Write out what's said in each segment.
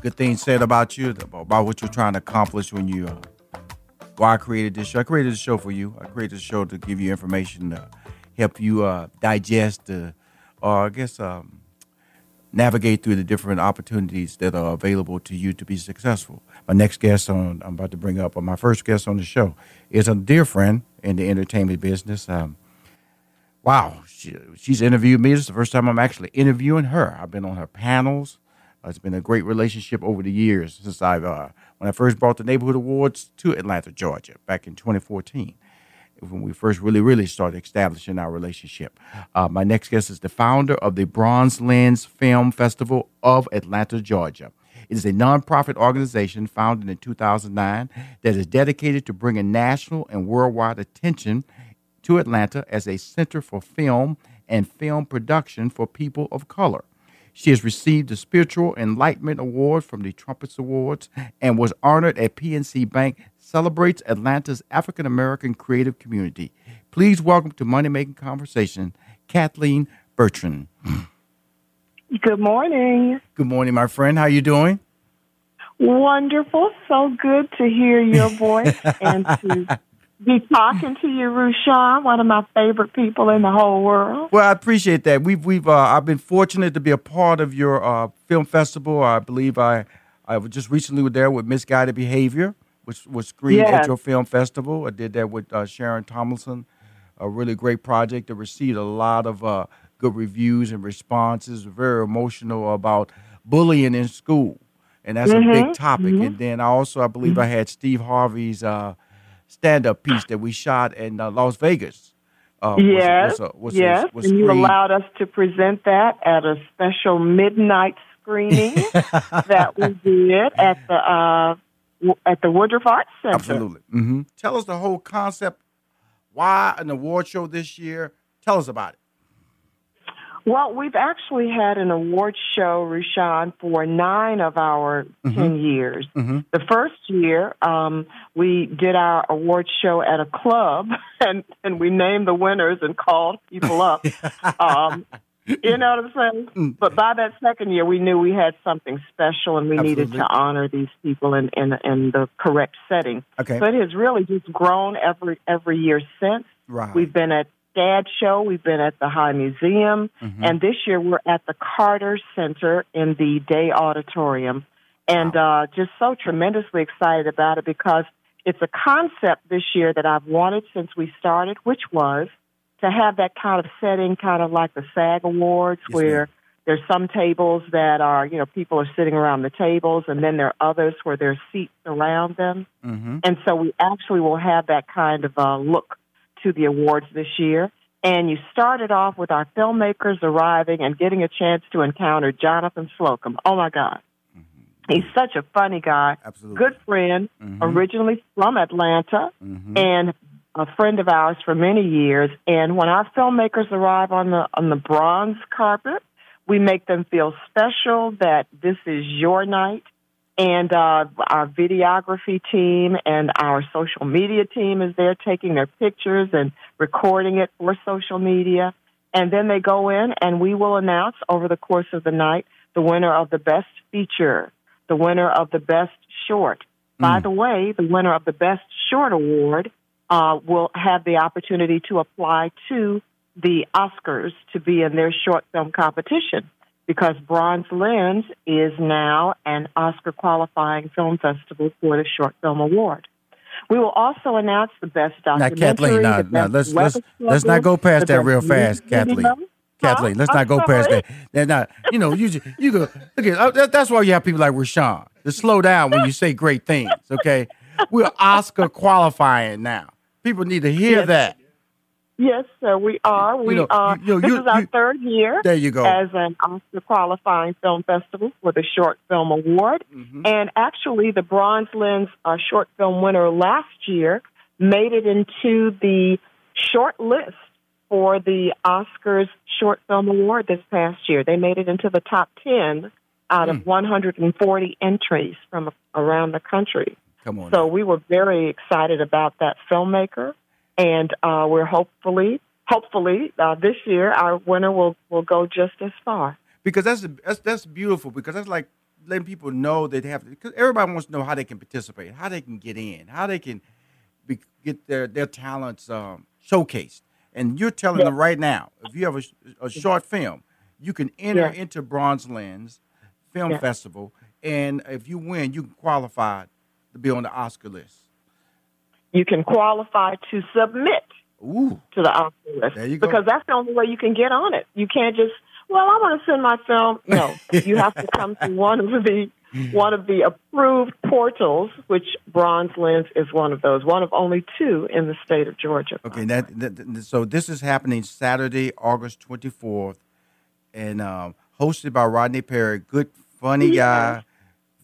good things said about you, about what you're trying to accomplish when you. Uh, well, I created this show. I created this show for you. I created this show to give you information to help you uh, digest, uh, or I guess um, navigate through the different opportunities that are available to you to be successful. My next guest on I'm about to bring up, or my first guest on the show, is a dear friend in the entertainment business. Um, wow, she, she's interviewed me. This is the first time I'm actually interviewing her. I've been on her panels. Uh, it's been a great relationship over the years since I've uh, when I first brought the neighborhood awards to Atlanta, Georgia, back in 2014 when we first really, really started establishing our relationship. Uh, my next guest is the founder of the Bronze Lens Film Festival of Atlanta, Georgia. It is a nonprofit organization founded in 2009 that is dedicated to bringing national and worldwide attention to Atlanta as a center for film and film production for people of color. She has received the Spiritual Enlightenment Award from the Trumpets Awards and was honored at PNC Bank celebrates Atlanta's African American creative community. Please welcome to Money Making Conversation, Kathleen Bertrand. Good morning. Good morning, my friend. How are you doing? Wonderful. So good to hear your voice and to be talking to you, Rushion, one of my favorite people in the whole world. Well, I appreciate that. We've we've uh, I've been fortunate to be a part of your uh, film festival. I believe I I was just recently there with Misguided Behavior, which was screened Yes. at your film festival. I did that with uh, Sharon Tomlinson, a really great project that received a lot of uh, good reviews and responses. Very emotional about bullying in school, and that's a Mhm, big topic. mhm. And then I also I believe I had Steve Harvey's uh, stand-up piece that we shot in uh, Las Vegas. Uh, yes, was was a- yes, was and you allowed us to present that at a special midnight screening that we did at the uh, w- at the Woodruff Arts Center. Absolutely. hmm Tell us the whole concept. Why an award show this year? Tell us about it. Well, we've actually had an award show, Rushion, for nine of our Mm-hmm. 10 years. Mhm. The first year, um, we did our award show at a club, and, and we named the winners and called people up. um, you know what I'm saying? Mm. But by that second year, we knew we had something special, and we needed to honor these people in, in, in the correct setting. Okay. So it has really just grown every every year since. Right. We've been at Dad Show, we've been at the High Museum, Mhm. and this year we're at the Carter Center in the Day Auditorium. And uh, just so tremendously excited about it because it's a concept this year that I've wanted since we started, which was to have that kind of setting, kind of like the SAG Awards, Yes, where ma'am. there's some tables that are, you know, people are sitting around the tables, and then there are others where there's seats around them. Mhm. And so we actually will have that kind of uh, look to the awards this year. And you started off with our filmmakers arriving and getting a chance to encounter Jonathan Slocumb. Oh my God. Mm-hmm. He's such a funny guy, Absolutely. good friend, mm-hmm. originally from Atlanta, mm-hmm. and a friend of ours for many years. And when our filmmakers arrive on the on the bronze carpet, we make them feel special that this is your night. And uh, our videography team and our social media team is there taking their pictures and recording it for social media. And then they go in, and we will announce over the course of the night the winner of the best feature, the winner of the best short. By the way, the winner of the best short award uh, will have the opportunity to apply to the Oscars to be in their short film competition because Bronze Lens is now an Oscar qualifying film festival for the Short Film Award. We will also announce the best Now, documentary. Kathleen, now, now best let's web let's let's not go past that real fast, Kathleen. Kathleen, let's Huh? not go I'm past sorry. that. That's not, you know, you you go look at uh, that, that's why you have people like Rushion to slow down when you say great things. Okay, we're Oscar qualifying now. People need to hear Yes. that. Yes, sir, we are. We know, are. you- you- this you- is our you- third year. There you go. As an Oscar qualifying film festival for the Short Film Award. Mm-hmm. And actually, the Bronze Lens uh, short film winner last year made it into the short list for the Oscars Short Film Award this past year. They made it into the top 10 out Hmm. of 140 entries from around the country. Come on. So we were very excited about that filmmaker, and uh, we're hopefully, hopefully, uh, this year our winner will will go just as far. because that's that's that's beautiful because that's like letting people know that they have to because everybody wants to know how they can participate how they can get in how they can be, get their their talents um, showcased and you're telling them right now if you have a, a short film you can enter Yeah. into bronze lens film Yeah. festival and if you win you can qualify to be on the oscar list You can qualify to submit ooh to the Oscar list There you go. because that's the only way you can get on it. You can't just, well, I want to send my film. No, you have to come to one of the one of the approved portals, which Bronze Lens is one of those, one of only two in the state of Georgia. Okay, that, that, so this is happening Saturday, August twenty fourth, and um, hosted by Rodney Perry. Good, funny guy,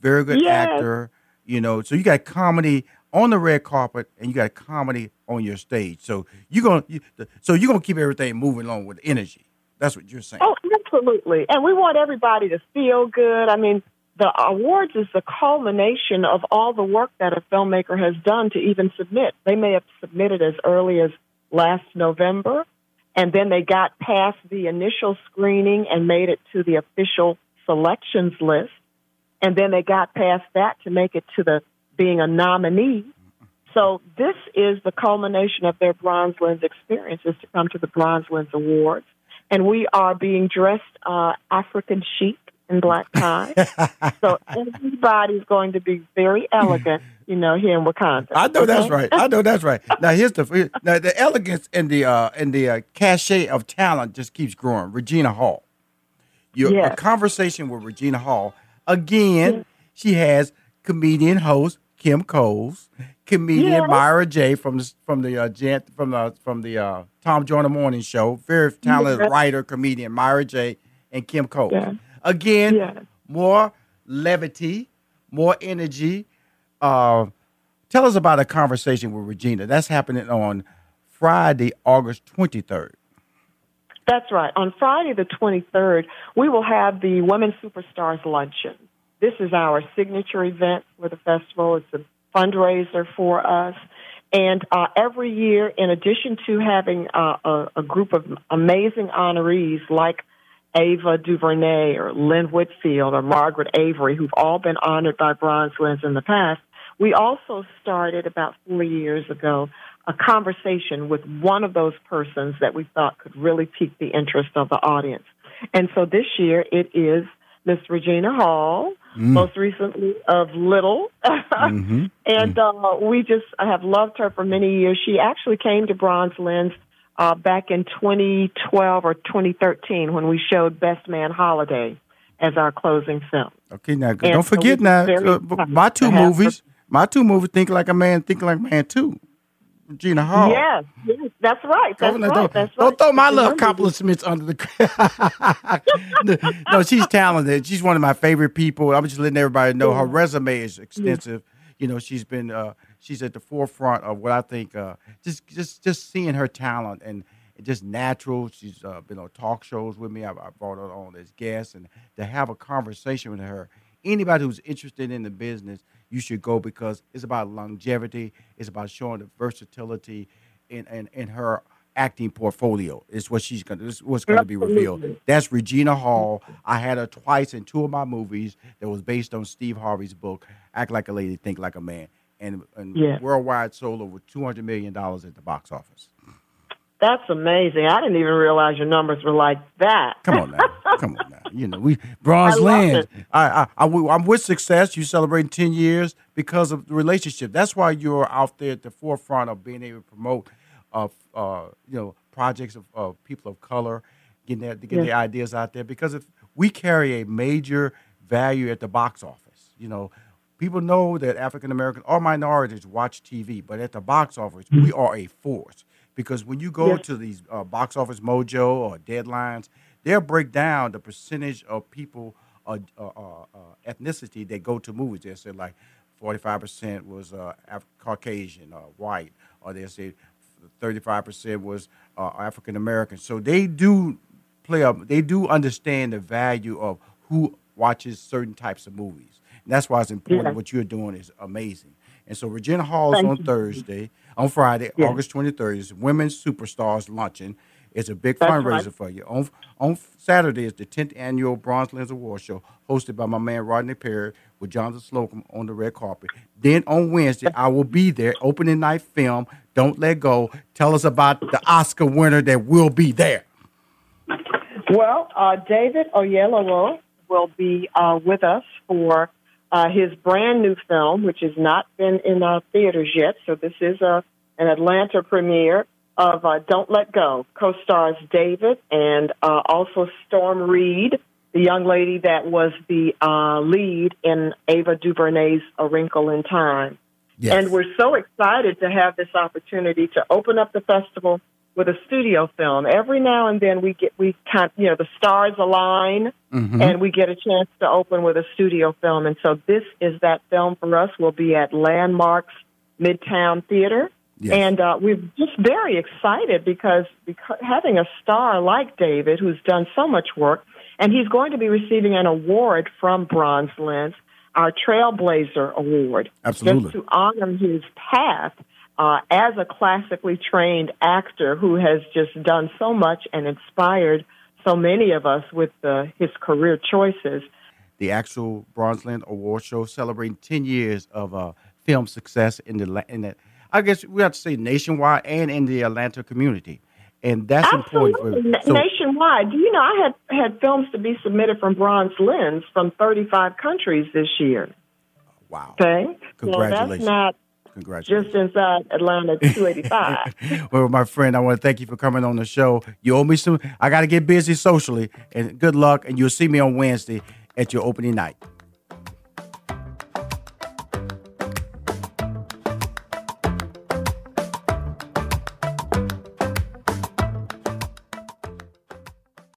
very good Yes. actor. You know, so you got comedy on the red carpet, and you got comedy on your stage. So you're gonna, you, so you're gonna keep everything moving along with energy. That's what you're saying. Oh, absolutely. And we want everybody to feel good. I mean, the awards is the culmination of all the work that a filmmaker has done to even submit. They may have submitted as early as last November, and then they got past the initial screening and made it to the official selections list. And then they got past that to make it to the being a nominee. So this is the culmination of their Bronze Lens experience is to come to the Bronze Lens Awards. And we are being dressed uh, African chic in black tie. so everybody's going to be very elegant, you know, here in Wakanda. I know that's right. I know that's right. Now here's the now the elegance and the uh, and the uh, cachet of talent just keeps growing. Regina Hall, your a Yes. conversation with Regina Hall again. She has comedian host Kim Coles, comedian Yes. Myra J from the from the uh, Jan, from the from the uh, Tom Joyner Morning Show. Very talented Yes. writer, comedian Myra J. and Kim Coles. Yes. Again, more levity, more energy. Uh, tell us about a conversation with Regina. That's happening on Friday, August 23rd. That's right. On Friday the 23rd, we will have the Women Superstars Luncheon. This is our signature event for the festival. It's a fundraiser for us. And uh, every year, in addition to having uh, a, a group of amazing honorees like Ava DuVernay or Lynn Whitfield or Margaret Avery, who've all been honored by Bronze Lens in the past, we also started about four years ago a conversation with one of those persons that we thought could really pique the interest of the audience. And so this year it is Miss Regina Hall, most recently of Little. and uh, we just have loved her for many years. She actually came to Bronze Lens uh, back in 2012 or 2013 when we showed Best Man Holiday as our closing film. Okay, now And don't forget we're now uh, my two movies. My two movies, Think Like a Man, Think Like a Man Two. Regina Hall. Yes, yes, that's right. That's Governor, right. don't, that's don't right. throw my love compliments under the. no, she's talented. She's one of my favorite people. I'm just letting everybody know her resume is extensive. You know, she's been uh, she's at the forefront of what I think. Uh, just just just seeing her talent and just natural. She's uh, been on talk shows with me. I, I brought her on as guest, and to have a conversation with her. Anybody who's interested in the business, you should go because it's about longevity. It's about showing the versatility in in, in her acting portfolio. It's what she's gonna. This what's gonna be revealed. That's Regina Hall. I had her twice in two of my movies that was based on Steve Harvey's book, Act Like a Lady, Think Like a Man, and, and Yeah. worldwide sold over two hundred million dollars at the box office. That's amazing. I didn't even realize your numbers were like that. Come on now, come on now. You know we bronze I it. I, I, I I'm with success. You celebrating ten years because of the relationship. That's why you're out there at the forefront of being able to promote, uh, uh, you know, projects of, of people of color, getting that to get Yeah. their ideas out there. Because if we carry a major value at the box office, you know, people know that African Americans or minorities watch TV, but at the box office, we are a force. Because when you go to these uh, box office mojo or deadlines, they'll break down the percentage of people uh, uh, uh, uh, ethnicity that go to movies. They'll say like 45% was uh, Af- Caucasian or white, or they'll say 35% was uh, African American. So they do play up. They do understand the value of who watches certain types of movies. And that's why it's important. What you're doing is amazing. And so Regina Hall is Thank on you. Thursday, on Friday. August 23rd. Is Women's Superstars Luncheon. It's a big That's fundraiser right. for you. On on Saturday is the 10th annual Bronze Lens Award Show, hosted by my man Rodney Perry with Jonathan Slocumb on the red carpet. Then on Wednesday, I will be there, opening night film. Don't let go. Tell us about the Oscar winner that will be there. Well, uh, David Oyelowo will be uh, with us for uh, his brand new film, which has not been in uh, theaters yet. So this is a, an Atlanta premiere of uh, Don't Let Go. Co-stars David and uh, also Storm Reid, the young lady that was the uh, lead in Ava DuVernay's A Wrinkle in Time. And we're so excited to have this opportunity to open up the festival with a studio film. Every now and then we get we kind you know the stars align Mhm. and we get a chance to open with a studio film. And so this is that film for us. We'll be at Landmarks Midtown Theater. Yes. And uh, we're just very excited because, because having a star like David, who's done so much work, and he's going to be receiving an award from Bronze Lens, our Trailblazer Award, Absolutely. just to honor his path uh, as a classically trained actor who has just done so much and inspired so many of us with uh, his career choices. the actual Bronze Lens Award Show celebrating 10 years of uh, film success in the, in the, I guess we have to say nationwide and in the Atlanta community. And that's important. Absolutely, For, so, nationwide. Do you know I had had films to be submitted from Bronze Lens from 35 countries this year? wow. Okay, Congratulations. that's not Congratulations. just inside Atlanta 285. well, my friend, I want to thank you for coming on the show. You owe me some. I got to get busy socially, and good luck. And you'll see me on Wednesday at your opening night.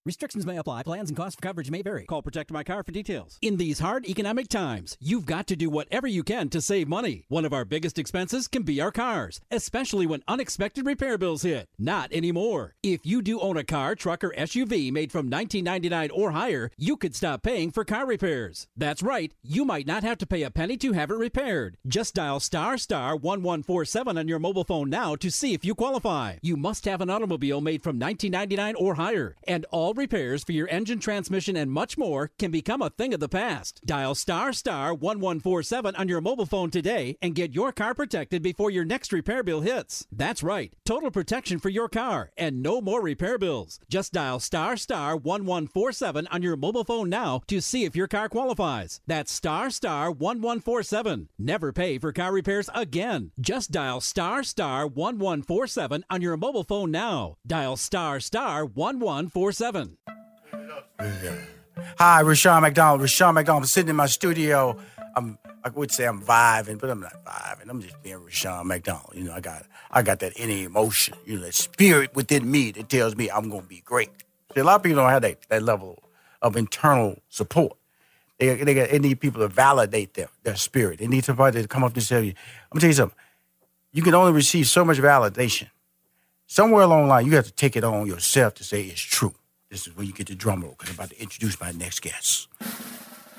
Restrictions may apply. Plans and costs of coverage may vary. Call Protect My Car for details. In these hard economic times, you've got to do whatever you can to save money. One of our biggest expenses can be our cars, especially when unexpected repair bills hit. Not anymore. If you do own a car, truck, or SUV made from 1999 or higher, you could stop paying for car repairs. That's right. You might not have to pay a penny to have it repaired. Just dial star star 1147 on your mobile phone now to see if you qualify. You must have an automobile made from 1999 or higher, and all repairs for your engine, transmission, and much more can become a thing of the past. Dial star star 1147 on your mobile phone today and get your car protected before your next repair bill hits. That's right, total protection for your car and no more repair bills. Just dial star star 1147 on your mobile phone now to see if your car qualifies. That's star star 1147. Never pay for car repairs again. Just dial star star 1147 on your mobile phone now. Dial star star 1147. Hi, Rushion McDonald. Rushion McDonald. I'm sitting in my studio I'm I would say I'm vibing, but I'm not vibing. I'm just being Rushion McDonald. You know, I got I got that inner emotion, you know, that spirit within me that tells me I'm gonna be great. See, a lot of people don't have that, that level of internal support. They, they, they need people to validate their, their spirit. They need somebody to come up and tell you. I'm gonna tell you something. You can only receive so much validation. Somewhere along the line, you have to take it on yourself to say it's true. This is where you get the drum roll because I'm about to introduce my next guest.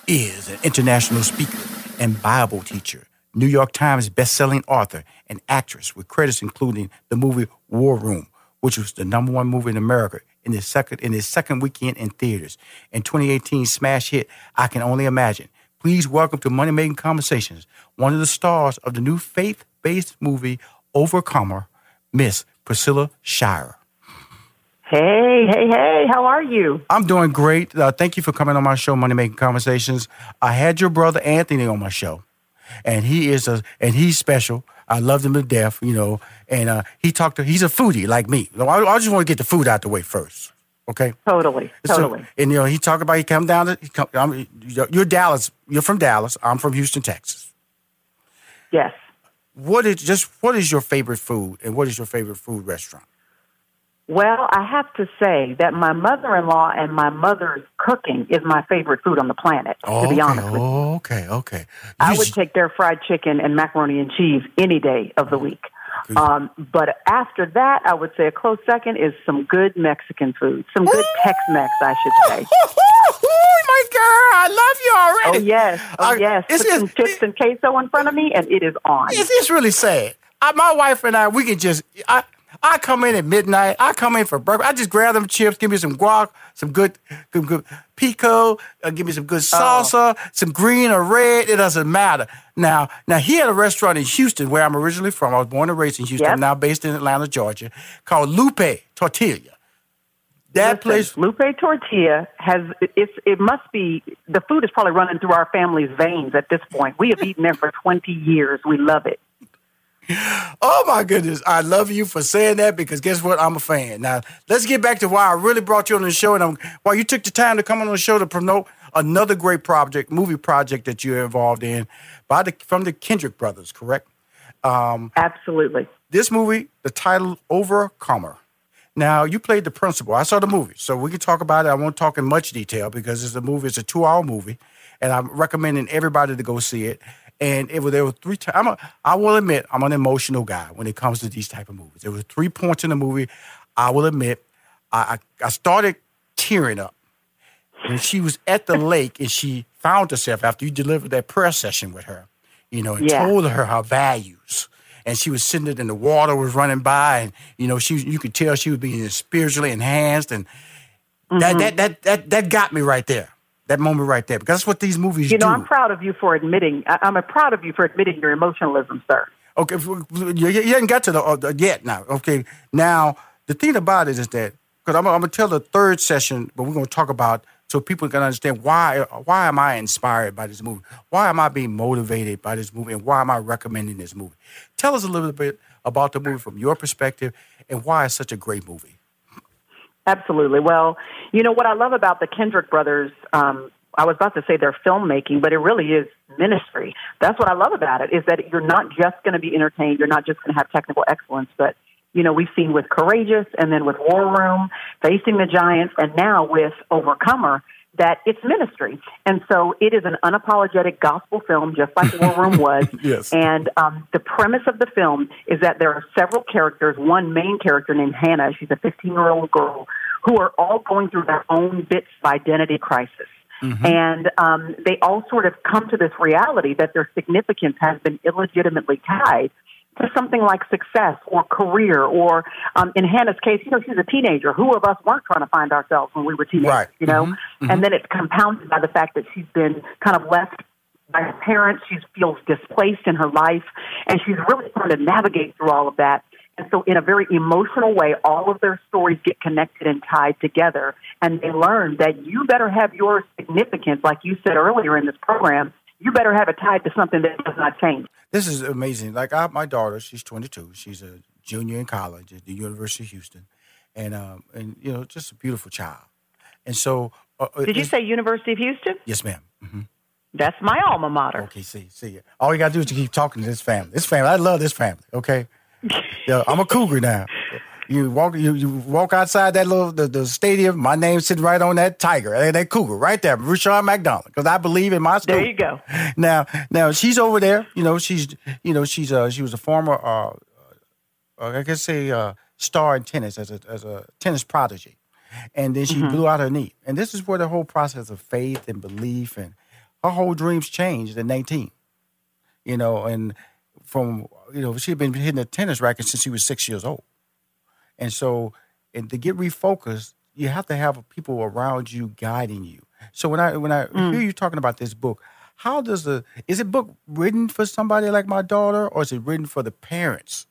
Is an international speaker and Bible teacher, New York Times bestselling author, and actress with credits including the movie War Room, which was the number one movie in America in his second in his second weekend in theaters. and 2018 smash hit I Can Only Imagine. Please welcome to Money Making Conversations, one of the stars of the new faith-based movie Overcomer, Miss Priscilla Shirer. Hey, hey, hey, how are you? I'm doing great. Uh, thank you for coming on my show, Money Making Conversations. I had your brother Anthony on my show, and he is a and he's special. I loved him to death, you know. And uh, he talked to he's a foodie like me. I, I just want to get the food out the way first. Okay. Totally. Totally. So, and you know, he talked about he come down to he come, I'm, you're Dallas. You're from Dallas. I'm from Houston, Texas. Yes. What is just what is your favorite food, and what is your favorite food restaurant? Well, I have to say that my mother-in-law and my mother's cooking is my favorite food on the planet. Oh, to be okay. honest with you, Oh, okay, okay. I would s- take their fried chicken and macaroni and cheese any day of the week. Um, but after that, I would say a close second is some good Mexican food, some good Tex-Mex, I should say. oh my girl, I love you Oh already. yes, oh I- yes. it's- Put some it's- chips and queso in front of me, and it is on. It's, it's really sad. I, my wife and I, we can just. I, I come in at midnight. I come in for breakfast. I just grab them chips, give me some guac, some good, good, good pico, uh, give me some good salsa, some green or red. It doesn't matter. Now, now he had a restaurant in Houston, where I'm originally from. I was born and raised in Houston. Yep. I'm now based in Atlanta, Georgia, called Lupe Tortilla. That place. Lupe Tortilla has it's it must be the food is probably running through our family's veins at this point. We have eaten there for twenty years. We love it. Oh my goodness. I love you for saying that because guess what? I'm a fan. Now, let's get back to why I really brought you on the show and I'm, why you took the time to come on the show to promote another great project, movie project that you're involved in by the, from the Kendrick brothers, correct? Um, Absolutely. This movie, the title Overcomer. Now, you played the principal. I saw the movie, so we can talk about it. I won't talk in much detail because it's a movie, it's a two hour movie, and I'm recommending everybody to go see it. And it was there were three times. I'm a, I will admit I'm an emotional guy when it comes to these type of movies. There were three points in the movie. I will admit I, I, I started tearing up when she was at the lake and she found herself after you delivered that prayer session with her, you know, and Yeah. told her her values. And she was sitting there and the water was running by, and you know, she you could tell she was being spiritually enhanced, and Mm-hmm. that, that that that that got me right there. That moment right there, because that's what these movies do. You know, do. I'm proud of you for admitting. I- I'm proud of you for admitting your emotionalism, sir. Okay, you, you haven't got to the uh, yet now. Okay, now the thing about it is that because I'm, I'm gonna tell the third session, but we're gonna talk about so people can understand why why am I inspired by this movie? Why am I being motivated by this movie, and why am I recommending this movie? Tell us a little bit about the movie from your perspective and why it's such a great movie. Absolutely. Well, you know what I love about the Kendrick brothers. Um, I was about to say they're filmmaking, but it really is ministry. That's what I love about it is that you're not just going to be entertained. You're not just going to have technical excellence, but you know we've seen with Courageous and then with War Room, Facing the Giants, and now with Overcomer that it's ministry. And so it is an unapologetic gospel film, just like War Room was. Yes. And um, the premise of the film is that there are several characters, one main character named Hannah, she's a 15 year old girl, who are all going through their own bits of identity crisis. And um, they all sort of come to this reality that their significance has been illegitimately tied to something like success or career, or um, in Hannah's case, you know, she's a teenager. Who of us weren't trying to find ourselves when we were teenagers, Right. you know? And then it's compounded by the fact that she's been kind of left by her parents. She feels displaced in her life, and she's really trying to navigate through all of that. And so, in a very emotional way, all of their stories get connected and tied together. And they learn that you better have your significance, like you said earlier in this program, you better have it tied to something that does not change. This is amazing. Like I, my daughter, she's 22. She's a junior in college at the University of Houston, and um, and you know, just a beautiful child. And so, uh, uh, Did you say University of Houston? yes, ma'am? hmm That's my alma mater. Okay, see, see. All you gotta do is to keep talking to this family. This family, I love this family. Okay, yeah, I'm a cougar now. You walk, you, you walk outside that little the, the stadium. My name's sitting right on that tiger, that, that cougar, right there, Rushion McDonald. Because I believe in my. There you go. Now, now she's over there. You know, she's you know she's uh she was a former uh, uh I guess say uh star in tennis as a as a tennis prodigy, and then she Mm-hmm. blew out her knee. And this is where the whole process of faith and belief and her whole dreams changed at 19. You know, and from you know she had been hitting a tennis racket since she was six years old, and so and to get refocused, you have to have people around you guiding you. So when I when I Mm. hear you talking about this book, how does the is it book written for somebody like my daughter, or is it written for the parents?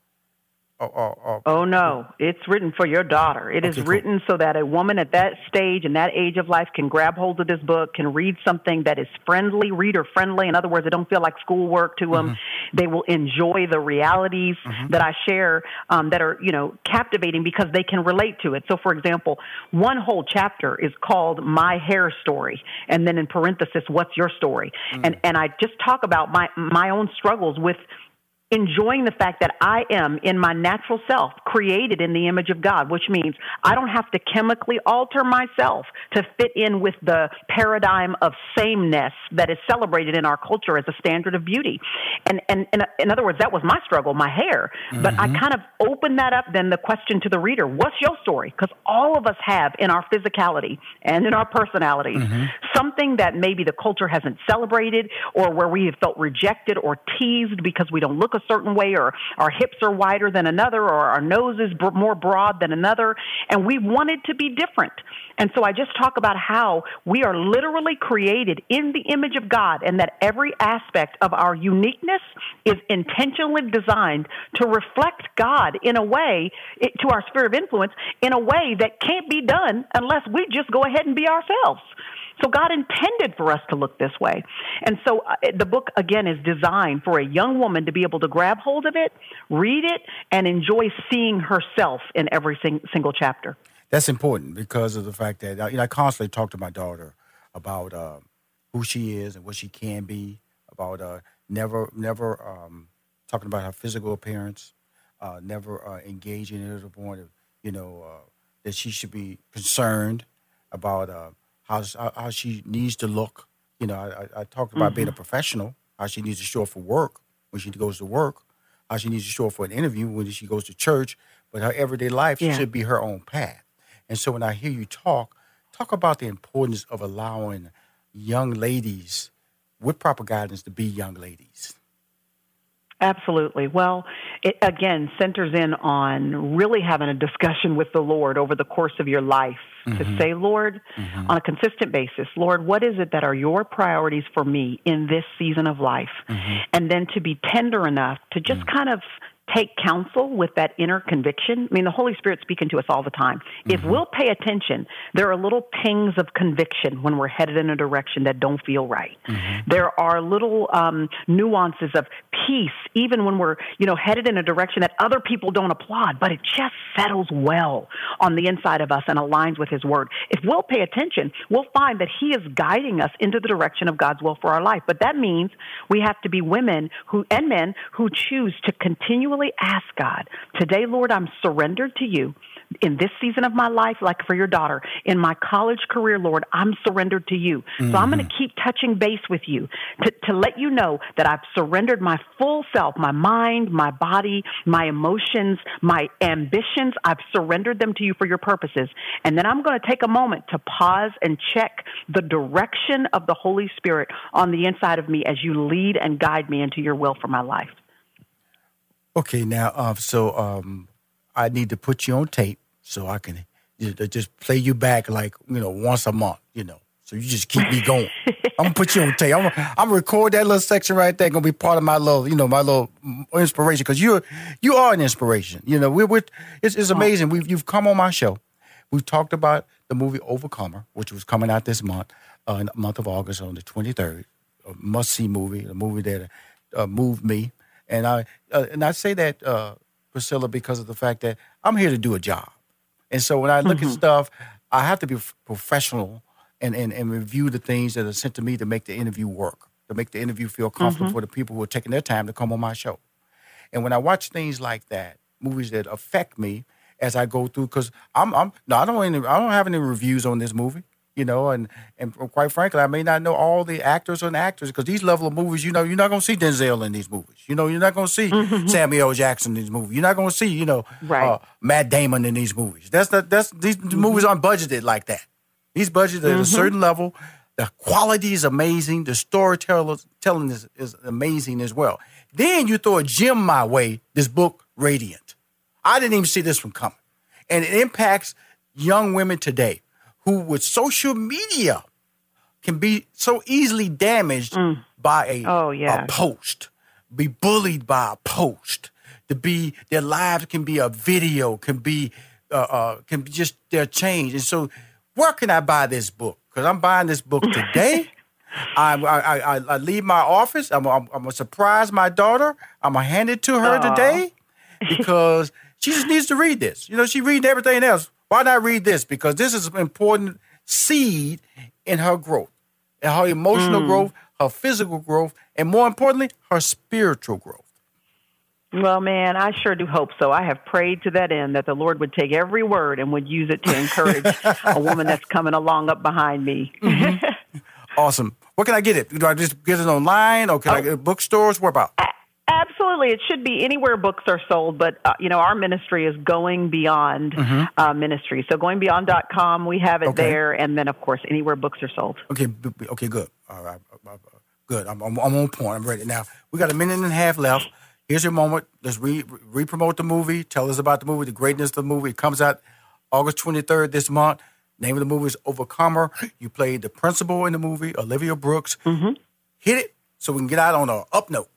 Or, or, or Oh no, it's written for your daughter. It is Okay, cool. written so that a woman at that stage and that age of life can grab hold of this book, can read something that is friendly, reader friendly. In other words, it don't feel like schoolwork to them. Mm-hmm. They will enjoy the realities that I share um, that are you know captivating because they can relate to it. So, for example, one whole chapter is called "My Hair Story," and then in parenthesis, "What's your story?" Mm. And and I just talk about my my own struggles with enjoying the fact that I am in my natural self created in the image of God, which means I don't have to chemically alter myself to fit in with the paradigm of sameness that is celebrated in our culture as a standard of beauty. And, and, and in other words, that was my struggle, my hair. But I mm-hmm. kind of opened that up then the question to the reader, what's your story? Because all of us have in our physicality and in our personalities mm-hmm. something that maybe the culture hasn't celebrated or where we have felt rejected or teased because we don't look a certain way or our hips are wider than another or our nose is br- more broad than another and we wanted to be different. And so I just talk about how we are literally created in the image of God and that every aspect of our uniqueness is intentionally designed to reflect God in a way it, to our sphere of influence in a way that can't be done unless we just go ahead and be ourselves. So God intended for us to look this way. And so uh, the book, again, is designed for a young woman to be able to grab hold of it, read it, and enjoy seeing herself in every sing- single chapter. That's important because of the fact that uh, you know, I constantly talk to my daughter about uh, who she is and what she can be. About uh, never, never um, talking about her physical appearance, uh, never uh, engaging in it to the point of you know that she should be concerned about how how she needs to look. You know, I, I- talked about being a mm-hmm. professional, how she needs to show up for work when she goes to work, how she needs to show up for an interview when she goes to church, but her everyday life Yeah. should be her own path. And so when I hear you talk, talk about the importance of allowing young ladies with proper guidance to be young ladies. Absolutely. Well, it again centers in on really having a discussion with the Lord over the course of your life to mm-hmm. say, Lord, mm-hmm. on a consistent basis, Lord, what is it that are your priorities for me in this season of life? Mm-hmm. And then to be tender enough to just mm. kind of take counsel with that inner conviction. I mean, the Holy Spirit's speaking to us all the time. If we'll pay attention, there are little pings of conviction when we're headed in a direction that don't feel right. There are little um, nuances of peace, even when we're, you know, headed in a direction that other people don't applaud, but it just settles well on the inside of us and aligns with His Word. If we'll pay attention, we'll find that He is guiding us into the direction of God's will for our life. But that means we have to be women who and men who choose to continually ask God, today, Lord, I'm surrendered to you. In this season of my life, like for your daughter, in my college career, Lord, I'm surrendered to you. So I'm going to mm-hmm. keep touching base with you to, to let you know that I've surrendered my full self, my mind, my body, my emotions, my ambitions. I've surrendered them to you for your purposes. And then I'm going to take a moment to pause and check the direction of the Holy Spirit on the inside of me as you lead and guide me into your will for my life. Okay, now, uh, so um, I need to put you on tape so I can you know, just play you back like you know once a month. You know, so you just keep me going. I'm gonna put you on tape. I'm, gonna- I'm gonna record that little section right there. Gonna be part of my little, you know, my little mm, inspiration because you're you are an inspiration. You know, we're, we're it's, it's amazing. We've you've come on my show. We've talked about the movie Overcomer, which was coming out this month, uh, in the month of August on the 23rd. A must see movie, a movie that uh, moved me. And I uh, and I say that uh, Priscilla because of the fact that I'm here to do a job, and so when I look at stuff, I have to be f- professional and, and and review the things that are sent to me to make the interview work. to make the interview feel comfortable for the people who are taking their time to come on my show. And when I watch things like that, movies that affect me as I go through, because I'm, I'm no, I don't any, I don't have any reviews on this movie, you know, and and quite frankly, I may not know all the actors and actors because these level of movies, you know, you're not gonna see Denzel in these movies, you know, you're not gonna see mm-hmm. Samuel Jackson in these movies, you're not gonna see, you know, Right. uh, Matt Damon in these movies. That's not that's these mm-hmm. movies aren't budgeted like that. These budgeted at a mm-hmm. certain level. The quality is amazing. The storytelling telling is, is amazing as well. Then you throw a gem my way, this book, Radiant. I didn't even see this one coming. And it impacts young women today who, with social media, can be so easily damaged by a, Oh, yeah. a post, be bullied by a post, to be their lives can be a video, can be uh, uh, can be just their change. And so, where can I buy this book? Because I'm buying this book today. I, I, I, I leave my office. I'm, I'm, I'm gonna surprise my daughter. I'm gonna hand it to her today because she just needs to read this. You know, she read everything else. Why not read this? Because this is an important seed in her growth, in her emotional hmm. growth, her physical growth, and more importantly, her spiritual growth. Well, man, I sure do hope so. I have prayed to that end that the Lord would take every word and would use it to encourage a woman that's coming along up behind me. Mm-hmm. Awesome. Where can I get it? Do I just get it online, or can I oh. get it bookstores? Where about? Absolutely, it should be anywhere books are sold. But uh, you know, our ministry is going beyond uh, ministry. So goingbeyond.com, we have it Mm-hmm. Okay. there, and then of course anywhere books are sold. Okay, okay, good. All right, good. I'm, I'm, I'm on point. I'm ready. Now we got a minute and a half left. Here's your moment. Let's re promote the movie. Tell us about the movie, the greatness of the movie. It comes out August 23rd this month. Name of the movie is Overcomer. You played the principal in the movie, Olivia Brooks. Hit it so we can get out on a up note.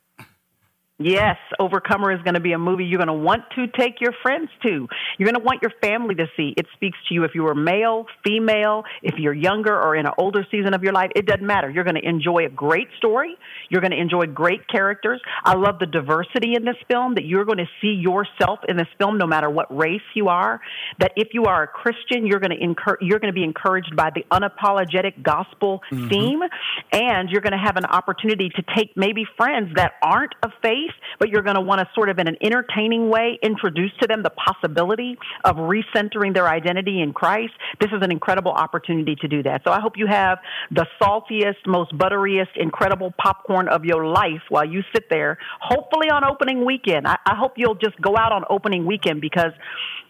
Yes, Overcomer is going to be a movie you're going to want to take your friends to. You're going to want your family to see. It speaks to you if you are male, female, if you're younger or in an older season of your life. It doesn't matter. You're going to enjoy a great story. You're going to enjoy great characters. I love the diversity in this film that you're going to see yourself in this film no matter what race you are. That if you are a Christian, you're going to incur- you're going to be encouraged by the unapologetic gospel mm-hmm. theme and you're going to have an opportunity to take maybe friends that aren't of faith, but you're going to want to sort of in an entertaining way introduce to them the possibility of recentering their identity in Christ. This is an incredible opportunity to do that. So I hope you have the saltiest, most butteriest, incredible popcorn of your life while you sit there, hopefully on opening weekend. I, I hope you'll just go out on opening weekend because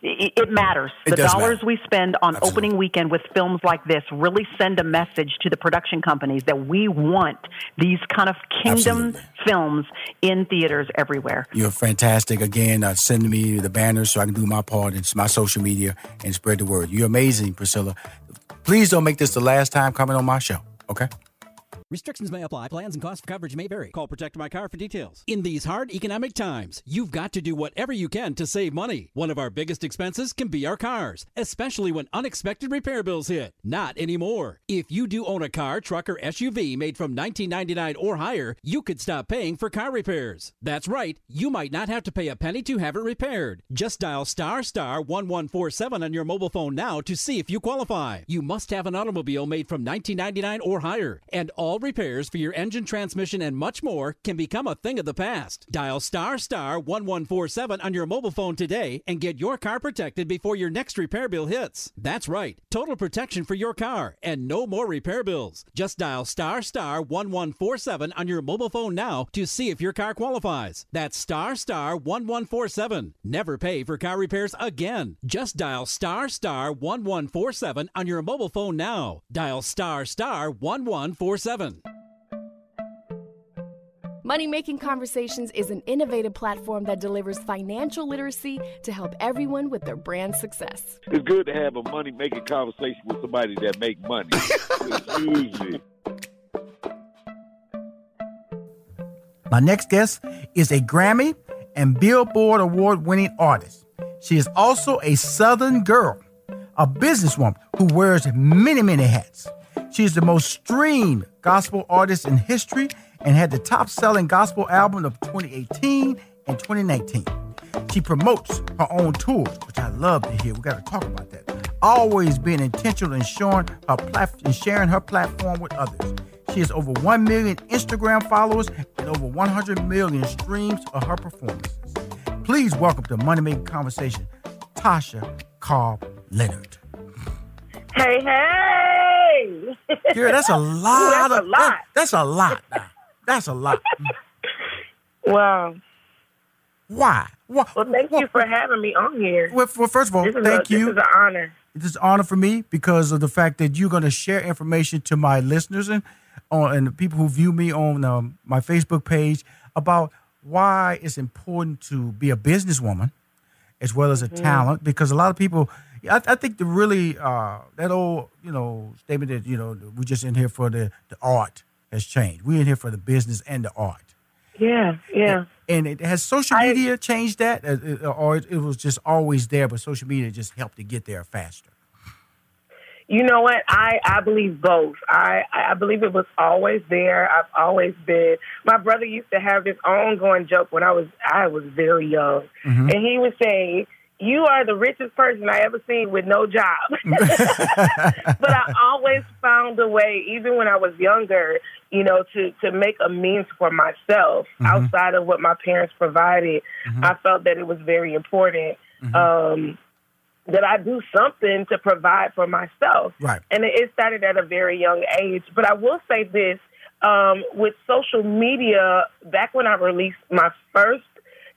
it, matters. It the dollars matter. we spend on Absolutely. opening weekend with films like this really send a message to the production companies that we want these kind of kingdom Absolutely. films in theaters everywhere. You're fantastic. Again, uh, send me the banners so I can do my part in my social media and spread the word. You're amazing, Priscilla. Please don't make this the last time coming on my show. Okay. Restrictions may apply. Plans and cost of coverage may vary. Call Protect My Car for details. In these hard economic times, you've got to do whatever you can to save money. One of our biggest expenses can be our cars, especially when unexpected repair bills hit. Not anymore. If you do own a car, truck, or SUV made from 1999 or higher, you could stop paying for car repairs. That's right. You might not have to pay a penny to have it repaired. Just dial star star 1147 on your mobile phone now to see if you qualify. You must have an automobile made from 1999 or higher, and all repairs for your engine, transmission, and much more can become a thing of the past. Dial star star 1147 on your mobile phone today and get your car protected before your next repair bill hits. That's right, total protection for your car and no more repair bills. Just dial star star 1147 on your mobile phone now to see if your car qualifies. That's star star 1147. Never pay for car repairs again. Just dial star star 1147 on your mobile phone now. Dial star star 1147. Money Making Conversations is an innovative platform that delivers financial literacy to help everyone with their brand success. It's good to have a money making conversation with somebody that make money. Excuse me. My next guest is a Grammy and Billboard award winning artist. She is also a Southern girl, a businesswoman who wears many, many hats. She is the most streamed gospel artist in history and had the top selling gospel album of 2018 and 2019. She promotes her own tours, which I love to hear. We got to talk about that. Always being intentional in showing her and sharing her platform with others. She has over 1 million Instagram followers and over 100 million streams of her performances. Please welcome to Money Making Conversation, Tasha Cobbs Leonard. Hey, hey! Girl, that's a lot. that's of, a lot. that- that's a lot. now. That's a lot. Wow. Why? Why? Well, thank you for having me on here. Well, well, first of all, thank a, you. This is an honor. It's an honor for me because of the fact that you're going to share information to my listeners and on and the people who view me on um, my Facebook page about why it's important to be a businesswoman as well as a Mhm. talent. Because a lot of people, I, I think the really uh, that old you know statement that you know we're just in here for the the art has changed. We're in here for the business and the art. Yeah, yeah. And it has social media changed that, Uh, uh, or it, it was just always there, but social media just helped to get there faster. You know what? I, I believe both. I, I believe it was always there. I've always been. My brother used to have this ongoing joke when I was I was very young, Mhm. and he would say, "You are the richest person I ever seen with no job." but I always found a way, even when I was younger, you know, to to make a means for myself Mhm. outside of what my parents provided. I felt that it was very important. Um, that I do something to provide for myself. Right. And it- it started at a very young age. But I will say this um, with social media, back when I released my first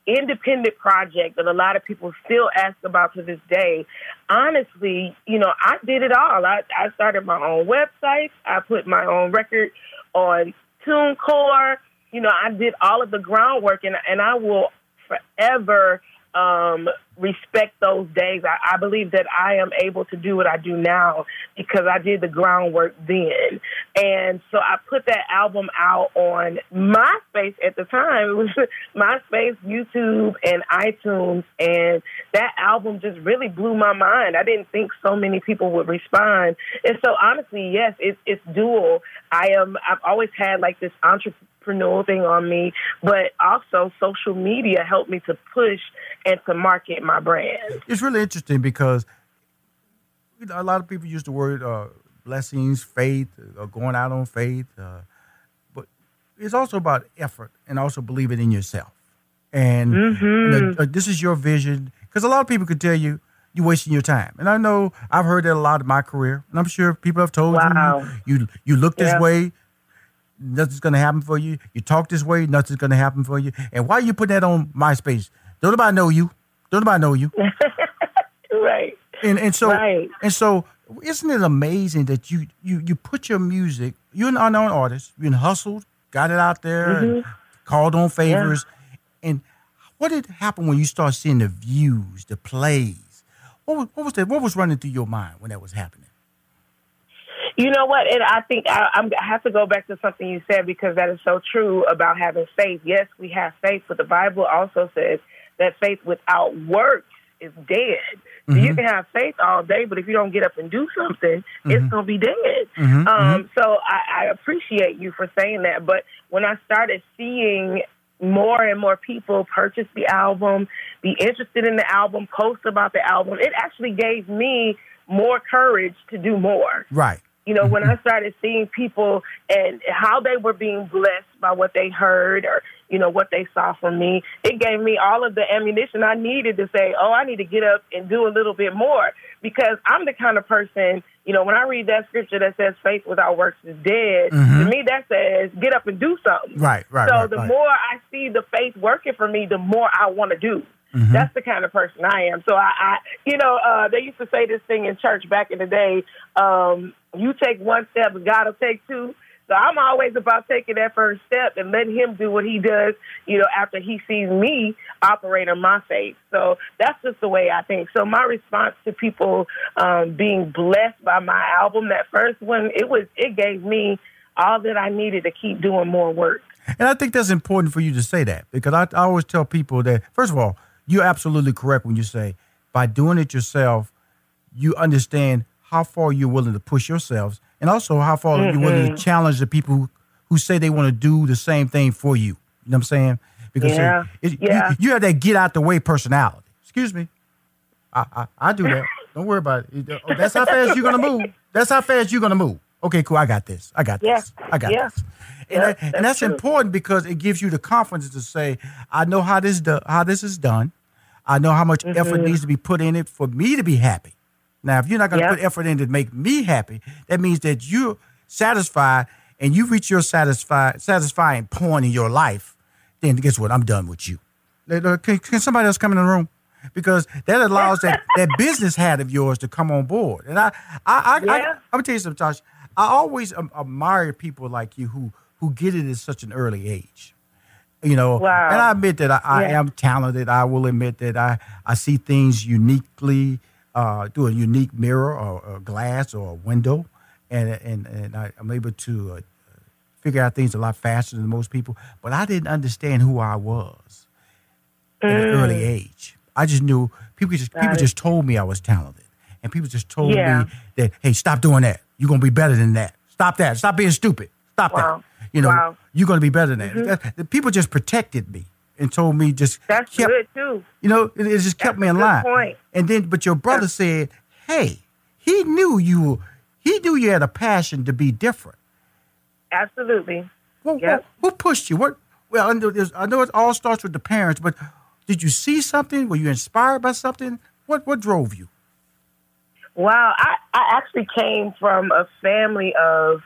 independent project that a lot of people still ask about to this day, honestly, you know, I did it all. I, I started my own website, I put my own record on TuneCore. You know, I did all of the groundwork, and, and I will forever um, respect those days. I, I believe that I am able to do what I do now because I did the groundwork then. And so I put that album out on MySpace at the time. It was MySpace, YouTube, and iTunes. And that album just really blew my mind. I didn't think so many people would respond. And so honestly, yes, it's, it's dual. I am, I've always had like this entrepreneurial thing on me, but also social media helped me to push and to market my brand. It's really interesting because you know a lot of people use the word uh, blessings, faith, or going out on faith, uh, but it's also about effort and also believing in yourself. And Mhm. uh, this is your vision because a lot of people could tell you you're wasting your time, and I know I've heard that a lot in my career, and I'm sure people have told Wow. you you you look this Yeah. way. Nothing's gonna happen for you. You talk this way, nothing's gonna happen for you. And why you put that on MySpace? Don't nobody know you. Don't nobody know you. right. And and so Right. and so isn't it amazing that you you you put your music, you're an unknown artist, You've been hustled, got it out there, and Mhm. called on favors. And what did happen when you start seeing the views, the plays? What was, what was that? What was running through your mind when that was happening? You know what? And I think I, I'm, I have to go back to something you said because that is so true about having faith. Yes, we have faith, but the Bible also says that faith without works is dead. So you Mhm. can have faith all day, but if you don't get up and do something, it's Mhm. going to be dead. Mhm, Um, so I, I appreciate you for saying that. But when I started seeing more and more people purchase the album, be interested in the album, post about the album, it actually gave me more courage to do more. Right. You know, when I started seeing people and how they were being blessed by what they heard or, you know, what they saw from me, it gave me all of the ammunition I needed to say, oh, I need to get up and do a little bit more. Because I'm the kind of person, you know, when I read that scripture that says faith without works is dead, to Mhm. me that says get up and do something. Right, right, So right, the right. more I see the faith working for me, the more I want to do. Mhm. That's the kind of person I am. So I, I you know, uh, they used to say this thing in church back in the day. Um, you take one step, God will take two. So I'm always about taking that first step and letting Him do what He does. You know, after He sees me operate in my faith. So that's just the way I think. So my response to people um, being blessed by my album, that first one, it was it gave me all that I needed to keep doing more work. And I think that's important for you to say that because I, I always tell people that, first of all, you're absolutely correct when you say by doing it yourself, you understand how far you're willing to push yourselves and also how far you're willing to Mhm. challenge the people who, who say they want to do the same thing for you. You know what I'm saying? Because Yeah. it- you- Yeah. you, have that get out the way personality. Excuse me. I, I, I do that. Don't worry about it. Oh, That's how fast you're going to move. That's how fast you're going to move. Okay, cool, I got this. I got Yeah. this. I got Yeah. this. And, Yeah, that, and that's that's important because it gives you the confidence to say, I know how this do, how this is done. I know how much effort Mhm. needs to be put in it for me to be happy. Now, if you're not going to Yeah. put effort in to make me happy, that means that you're satisfied and you reach your satisfied satisfying point in your life. Then guess what? I'm done with you. Can, can somebody else come in the room? Because that allows that, that business hat of yours to come on board. And I, I, I, I, Yeah. I'm gonna tell you something, Tosh. I always um, admire people like you who who get it at such an early age. You know, Wow. and I admit that I, I Yeah. am talented. I will admit that I, I see things uniquely uh, through a unique mirror or a glass or a window, and and and I, I'm able to uh, figure out things a lot faster than most people. But I didn't understand who I was at an Mm. early age. I just knew people just Got people it. just told me I was talented, and people just told Yeah. me that hey, stop doing that. You're gonna be better than that. Stop that. Stop being stupid. Stop Wow. that. You know, Wow. you're gonna be better than that. Mhm. That- the people just protected me and told me just That's kept, good too. You know, it, it just kept That's me in line. point. And then, but your brother said, "Hey, he knew you. He knew you had a passion to be different. Absolutely. What, Yep. what, what pushed you? What? Well, I know, I know it all starts with the parents, but did you see something? Were you inspired by something? What What drove you? Wow, I, I actually came from a family of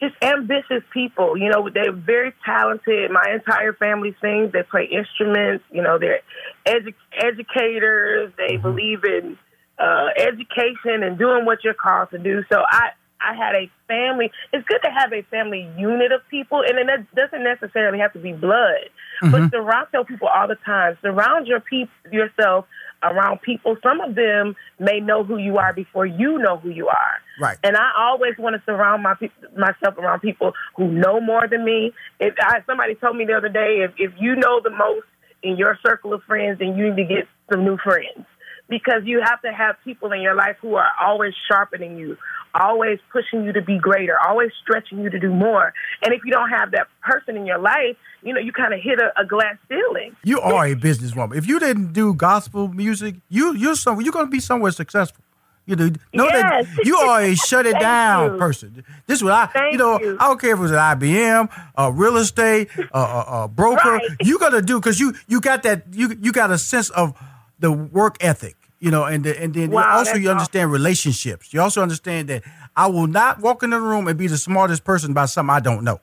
just ambitious people. You know, they're very talented. My entire family sings. They play instruments. You know, they're edu- educators. They believe in uh, education and doing what you're called to do. So I, I had a family. It's good to have a family unit of people, and it doesn't necessarily have to be blood. But surround people all the time. Surround your peop- yourself around people. Some of them may know who you are before you know who you are. Right. And I always want to surround my peop myself around people who know more than me. If I, somebody told me the other day, if if you know the most in your circle of friends, then you need to get some new friends because you have to have people in your life who are always sharpening you, always pushing you to be greater, always stretching you to do more. And if you don't have that person in your life, you know, you kind of hit a, a glass ceiling. You are a businesswoman. If you didn't do gospel music, you you're some you're going to be somewhere successful. You know, know that you are a shut it down you. person. This is what I, Thank you know, you. I don't care if it was at IBM, uh, real estate, a, uh, uh, broker. Right. You got to do because you you got that you you got a sense of the work ethic. You know, and the, and then Wow, also you understand relationships. You also understand that I will not walk in the room and be the smartest person about something I don't know.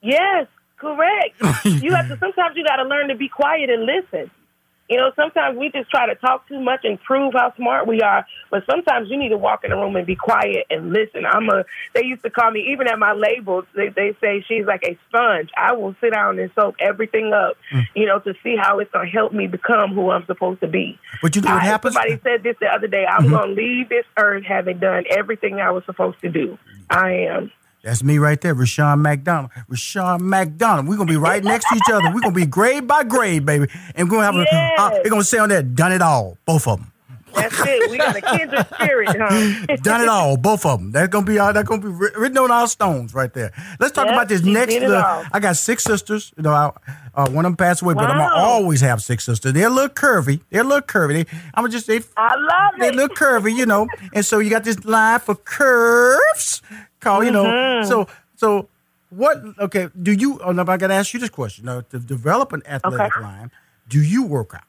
Yes, correct. you have to sometimes you got to learn to be quiet and listen. You know, sometimes we just try to talk too much and prove how smart we are, but sometimes you need to walk in the room and be quiet and listen. I'm a. They used to call me even at my label. They they say she's like a sponge. I will sit down and soak everything up, you know, to see how it's gonna help me become who I'm supposed to be. But you know what I- happens? Somebody said this the other day. I'm Mhm. gonna leave this earth having done everything I was supposed to do. I am. That's me right there, Rushion McDonald. Rushion McDonald. We're gonna be right next to each other. We're gonna be grade by grade, baby. And we're gonna have Yes. a uh, they're gonna say on that, done it all, both of them. That's it. We got a kindred spirit, huh? Done it all, both of them. That's gonna be all. That's gonna be written on our stones right there. Let's talk about this next. little- I got six sisters. You know, I, uh, one of them passed away, but I'm gonna always have six sisters. They're a little curvy. They're a little curvy. They, I'm gonna just say I love they it. look curvy, you know. And so you got this line for curves, called, you know. Mhm. So so what? Okay, do you? Oh, no, I got to ask you this question. Now, to develop an athletic Okay. line, do you work out?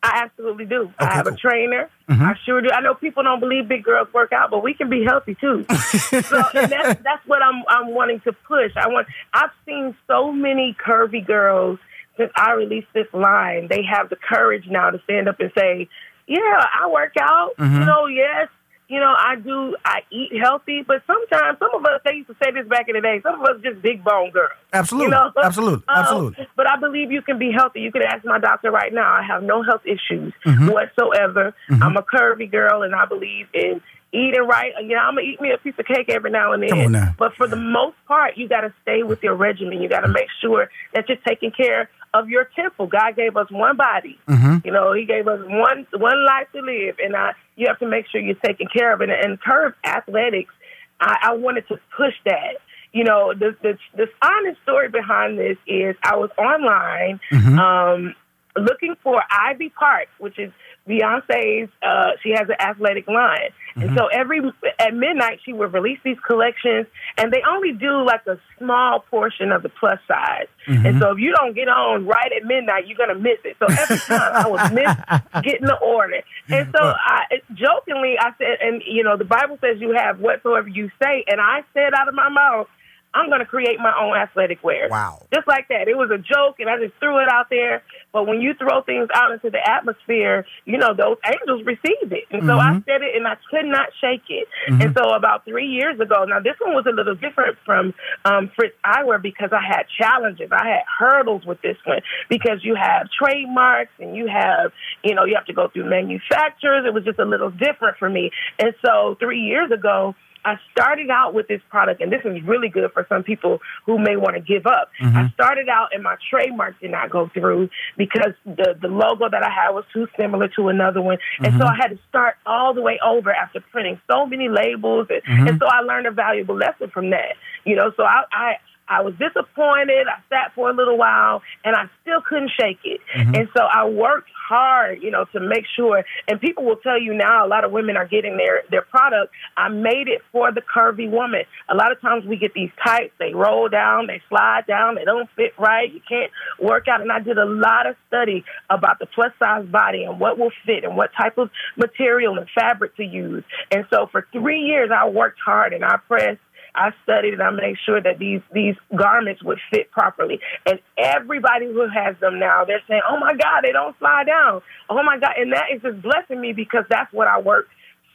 I absolutely do. I have cool. a trainer. Mhm. I sure do. I know people don't believe big girls work out, but we can be healthy too. so that's that's what I'm I'm wanting to push. I want I've seen so many curvy girls since I released this line. They have the courage now to stand up and say, "Yeah, I work out. Mhm. You know, yes." You know, I do. I eat healthy, but sometimes some of us. They used to say this back in the day. Some of us just big bone girls. Absolutely, You know? absolutely, Um, absolutely. But I believe you can be healthy. You can ask my doctor right now. I have no health issues Mhm. whatsoever. Mhm. I'm a curvy girl, and I believe in eating right. You know, I'm gonna eat me a piece of cake every now and then. Now. But for the most part, you got to stay with your regimen. You got to make sure that you're taking care of your temple. God gave us one body. Mhm. You know, He gave us one one life to live, and I you have to make sure you're taking care of it. And curve athletics, I, I wanted to push that. You know, the, the the honest story behind this is I was online Mhm. um, looking for Ivy Park, which is Beyonce's. Uh, she has an athletic line, mm-hmm. and so every at midnight she would release these collections, and they only do like a small portion of the plus size. Mm-hmm. And so if you don't get on right at midnight, you're gonna miss it. So every time I was miss getting the order, and so I jokingly I said, and you know the Bible says you have whatsoever you say, and I said out of my mouth. I'm going to create my own athletic wear. Wow. Just like that. It was a joke and I just threw it out there. But when you throw things out into the atmosphere, you know, those angels receive it. And so mm-hmm. I said it and I could not shake it. Mm-hmm. And so about three years ago, now this one was a little different from um, Fritz Eyewear because I had challenges. I had hurdles with this one because you have trademarks and you have, you know, you have to go through manufacturers. It was just a little different for me. And so three years ago, I started out with this product, and this is really good for some people who may want to give up. Mm-hmm. I started out, and my trademark did not go through because the the logo that I had was too similar to another one, and mm-hmm. so I had to start all the way over after printing so many labels, and, mm-hmm. and so I learned a valuable lesson from that. You know, so I, I I was disappointed. I sat for a little while and I still couldn't shake it. Mm-hmm. And so I worked hard, you know, to make sure. And people will tell you now a lot of women are getting their, their product. I made it for the curvy woman. A lot of times we get these tights, they roll down, they slide down, they don't fit right. You can't work out. And I did a lot of study about the plus size body and what will fit and what type of material and fabric to use. And so for three years, I worked hard and I pressed I studied and I made sure that these these garments would fit properly. And everybody who has them now, they're saying, "Oh my God, they don't slide down." Oh my God, and that is just blessing me because that's what I work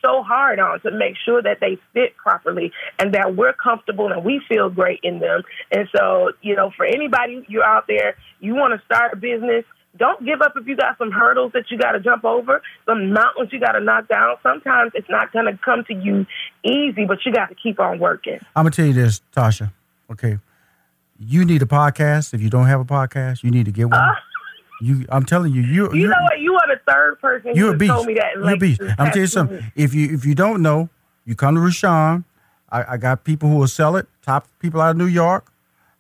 so hard on to make sure that they fit properly and that we're comfortable and we feel great in them. And so, you know, for anybody you're out there, you want to start a business don't give up if you got some hurdles that you got to jump over, some mountains you got to knock down. Sometimes it's not going to come to you easy, but you got to keep on working. I'm going to tell you this, Tasha. Okay. You need a podcast. If you don't have a podcast, you need to get one. Uh, you, I'm telling you, you. You know what? You are the third person you're a beast. told me that. You're a beast. I'm tell you something. If you if you don't know, you come to Rushion. I, I got people who will sell it. Top people out of New York.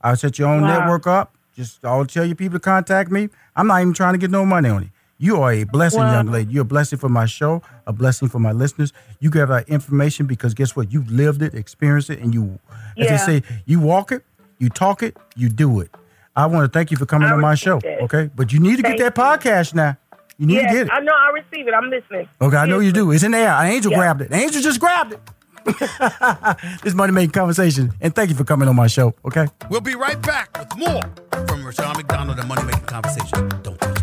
I'll set your own wow. network up. Just I'll tell you people to contact me. I'm not even trying to get no money on it. You are a blessing, well, young lady. You're a blessing for my show, a blessing for my listeners. You give that information because guess what? You've lived it, experienced it, and you, as yeah. they say, you walk it, you talk it, you do it. I want to thank you for coming I on my show. It. Okay, but you need to thank get that podcast now. You need yes, to get it. I know. I receive it. I'm listening. Okay, I know you do. It's in there. An angel grabbed it. Angel just grabbed it. this money making conversation, and thank you for coming on my show. Okay, we'll be right back with more from Rushion McDonald and Money Making Conversation. Don't touch.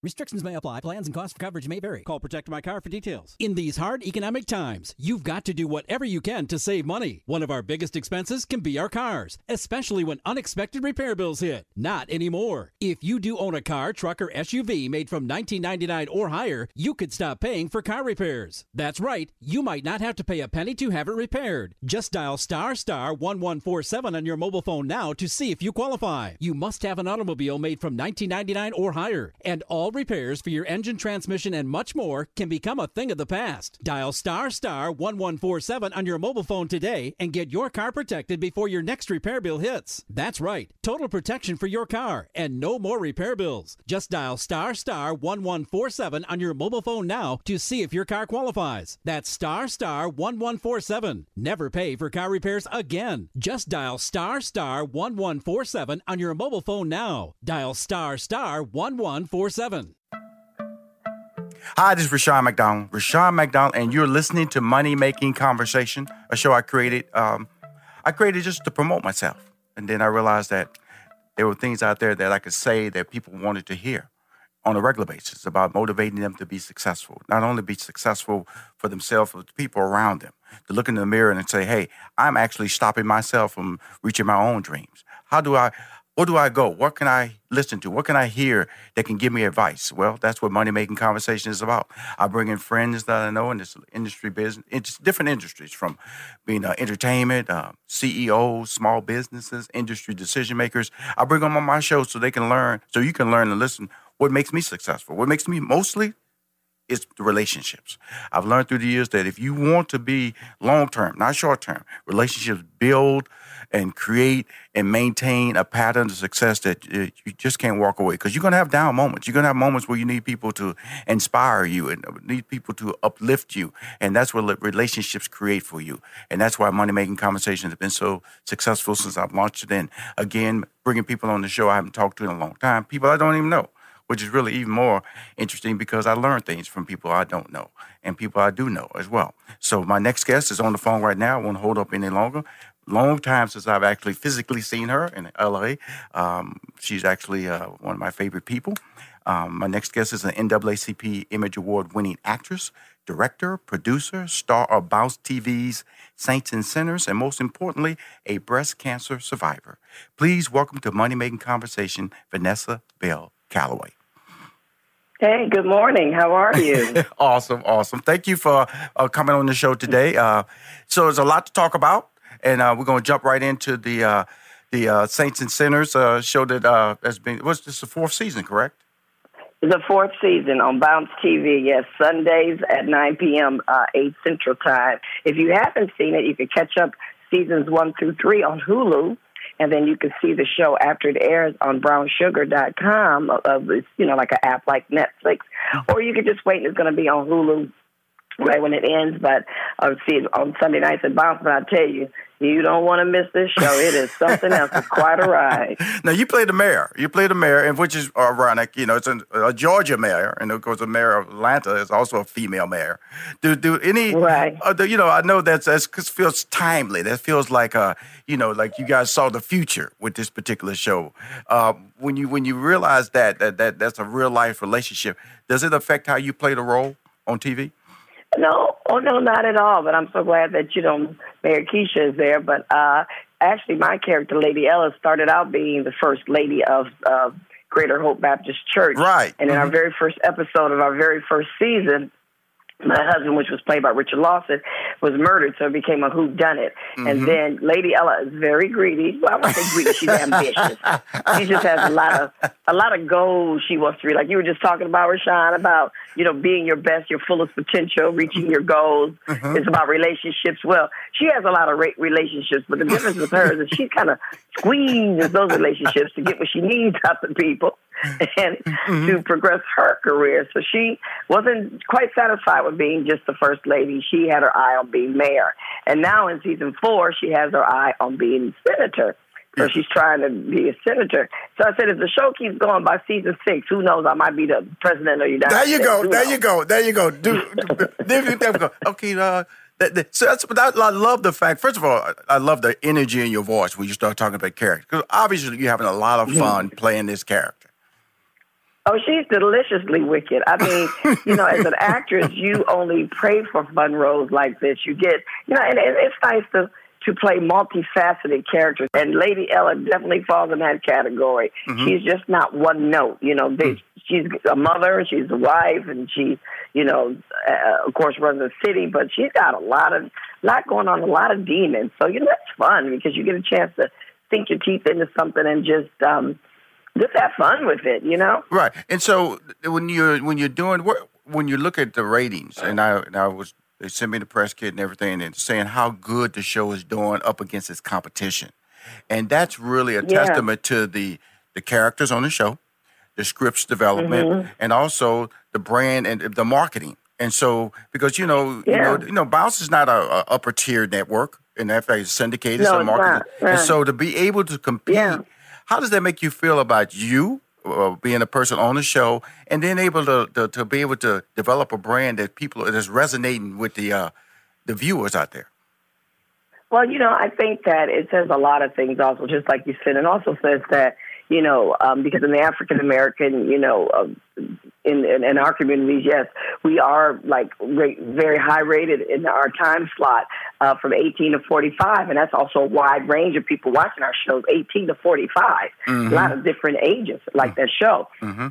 Restrictions may apply. Plans and costs for coverage may vary. Call Protect My Car for details. In these hard economic times, you've got to do whatever you can to save money. One of our biggest expenses can be our cars, especially when unexpected repair bills hit. Not anymore. If you do own a car, truck, or SUV made from 1999 or higher, you could stop paying for car repairs. That's right. You might not have to pay a penny to have it repaired. Just dial star star 1147 on your mobile phone now to see if you qualify. You must have an automobile made from 1999 or higher, and all all repairs for your engine, transmission, and much more can become a thing of the past. Dial star star 1147 on your mobile phone today and get your car protected before your next repair bill hits. That's right, total protection for your car and no more repair bills. Just dial star star 1147 on your mobile phone now to see if your car qualifies. That's star star 1147. Never pay for car repairs again. Just dial star star 1147 on your mobile phone now. Dial star star 1147. Hi, this is Rushion McDonald. Rushion McDonald, and you're listening to Money Making Conversation, a show I created. Um, I created just to promote myself, and then I realized that there were things out there that I could say that people wanted to hear on a regular basis about motivating them to be successful. Not only be successful for themselves, but the people around them. To look in the mirror and say, "Hey, I'm actually stopping myself from reaching my own dreams. How do I?" Where do I go? What can I listen to? What can I hear that can give me advice? Well, that's what money making conversation is about. I bring in friends that I know in this industry business, it's different industries from being uh, entertainment, uh, CEOs, small businesses, industry decision makers. I bring them on my show so they can learn, so you can learn and listen what makes me successful. What makes me mostly is the relationships. I've learned through the years that if you want to be long term, not short term, relationships build and create and maintain a pattern of success that uh, you just can't walk away because you're going to have down moments. You're going to have moments where you need people to inspire you and need people to uplift you. And that's what relationships create for you. And that's why Money Making Conversations have been so successful since I've launched it. And again, bringing people on the show I haven't talked to in a long time, people I don't even know which is really even more interesting because I learn things from people I don't know and people I do know as well. So my next guest is on the phone right now. I won't hold up any longer long time since I've actually physically seen her in LA. Um, she's actually uh, one of my favorite people. Um, my next guest is an NAACP Image Award winning actress, director, producer, star of Bounce TV's Saints and Sinners, and most importantly, a breast cancer survivor. Please welcome to Money Making Conversation, Vanessa Bell Calloway. Hey, good morning. How are you? awesome, awesome. Thank you for uh, coming on the show today. Uh, so, there's a lot to talk about and uh, we're going to jump right into the uh, the uh, Saints and Sinners uh, show that uh, has been. What's this? The fourth season, correct? The fourth season on Bounce TV. Yes, Sundays at 9 p.m. Uh, 8 Central Time. If you haven't seen it, you can catch up seasons one through three on Hulu. And then you can see the show after it airs on brownsugar.com. Of, you know, like an app like Netflix. Or you can just wait and it's going to be on Hulu right when it ends. But I'll see it on Sunday nights at Bounce. But I tell you, you don't want to miss this show. It is something else. It's quite a ride. Now you play the mayor. You play the mayor, and which is ironic. You know, it's a, a Georgia mayor, and of course, the mayor of Atlanta is also a female mayor. Do do any? Right. Uh, do, you know, I know that's that feels timely. That feels like a you know, like you guys saw the future with this particular show. Uh, when you when you realize that that that that's a real life relationship, does it affect how you play the role on TV? No, oh no, not at all. But I'm so glad that you know Mayor Keisha is there. But uh, actually, my character, Lady Ella, started out being the first lady of uh, Greater Hope Baptist Church. Right. And in mm-hmm. our very first episode of our very first season, my husband, which was played by Richard Lawson, was murdered, so it became a who done it. Mm-hmm. And then Lady Ella is very greedy. Well, I won't say greedy; she's ambitious. she just has a lot of a lot of goals she wants to reach. Like you were just talking about, Rushion, about you know being your best, your fullest potential, reaching your goals. Mm-hmm. It's about relationships. Well, she has a lot of re- relationships, but the difference with her is she kind of squeezes those relationships to get what she needs out of people and mm-hmm. to progress her career. So she wasn't quite satisfied with being just the first lady. She had her eye on being mayor. And now in season four, she has her eye on being senator. So she's trying to be a senator. So I said, if the show keeps going by season six, who knows? I might be the president of the United There you States. go. There knows? you go. There you go. Do, there you go. Okay. Uh, that, that, so that's but I, I love the fact. First of all, I, I love the energy in your voice when you start talking about character because obviously you're having a lot of fun playing this character. Oh, she's deliciously wicked. I mean, you know, as an actress, you only pray for fun roles like this. You get, you know, and it, it's nice to to play multifaceted characters. And Lady Ella definitely falls in that category. Mm-hmm. She's just not one note. You know, they, she's a mother, she's a wife, and she, you know, uh, of course, runs a city. But she's got a lot of, lot going on, a lot of demons. So you know, that's fun because you get a chance to sink your teeth into something and just. um just have fun with it, you know. Right. And so when you're when you're doing what when you look at the ratings, and I and I was they sent me the press kit and everything, and saying how good the show is doing up against its competition, and that's really a Yeah. testament to the the characters on the show, the scripts development, Mhm. and also the brand and the marketing. And so because you know you know Yeah. you know Bounce is not a, a upper tier network, and that fact it's syndicated, No, so it's marketing, not. and Right. so to be able to compete. How does that make you feel about you uh, being a person on the show, and then able to, to to be able to develop a brand that people that's resonating with the uh, the viewers out there? Well, you know, I think that it says a lot of things also, just like you said, and also says that, you know, um, because in the African American, you know, um, in, in, in our communities, yes, we are like rate, very high rated in our time slot uh, from 18 to 45. And that's also a wide range of people watching our shows, 18 to 45. Mhm. A lot of different ages like that show. Mm-hmm.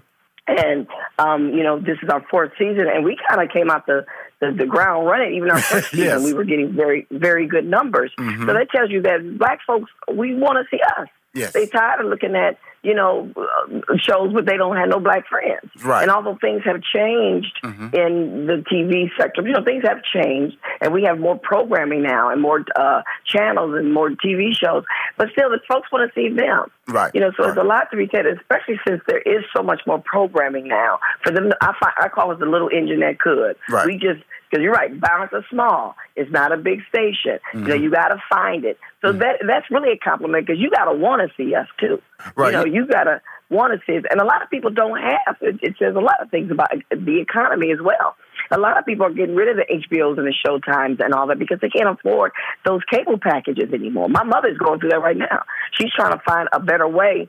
And um, you know, this is our fourth season, and we kind of came out the, the the ground running. Even our first season, Yes. we were getting very very good numbers. Mhm. So that tells you that black folks we want to see us. Yes. They tired of looking at you know, uh, shows where they don't have no black friends. Right. And although things have changed Mhm. in the TV sector, you know, things have changed, and we have more programming now and more uh, channels and more TV shows. But still, the folks want to see them. Right. You know, so there's a lot to be said, especially since there is so much more programming now. For them, I, find, I call it the little engine that could. Right. We just because you're right, Bounce is small. It's not a big station. You know, mm-hmm. you got to find it. So mm-hmm. that that's really a compliment because you got to want to see us too. Right. You know, you got to want to see us, and a lot of people don't have. It, it says a lot of things about the economy as well. A lot of people are getting rid of the HBOs and the Showtimes and all that because they can't afford those cable packages anymore. My mother's going through that right now. She's trying to find a better way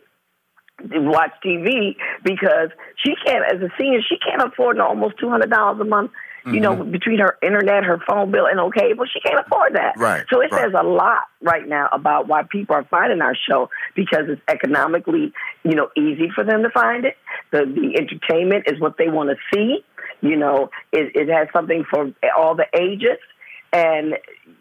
to watch TV because she can't, as a senior, she can't afford no almost two hundred dollars a month. You know, between her internet, her phone bill, and okay, cable, she can't afford that. Right, So it right. says a lot right now about why people are finding our show because it's economically, you know, easy for them to find it. The the entertainment is what they want to see. You know, it, it has something for all the ages and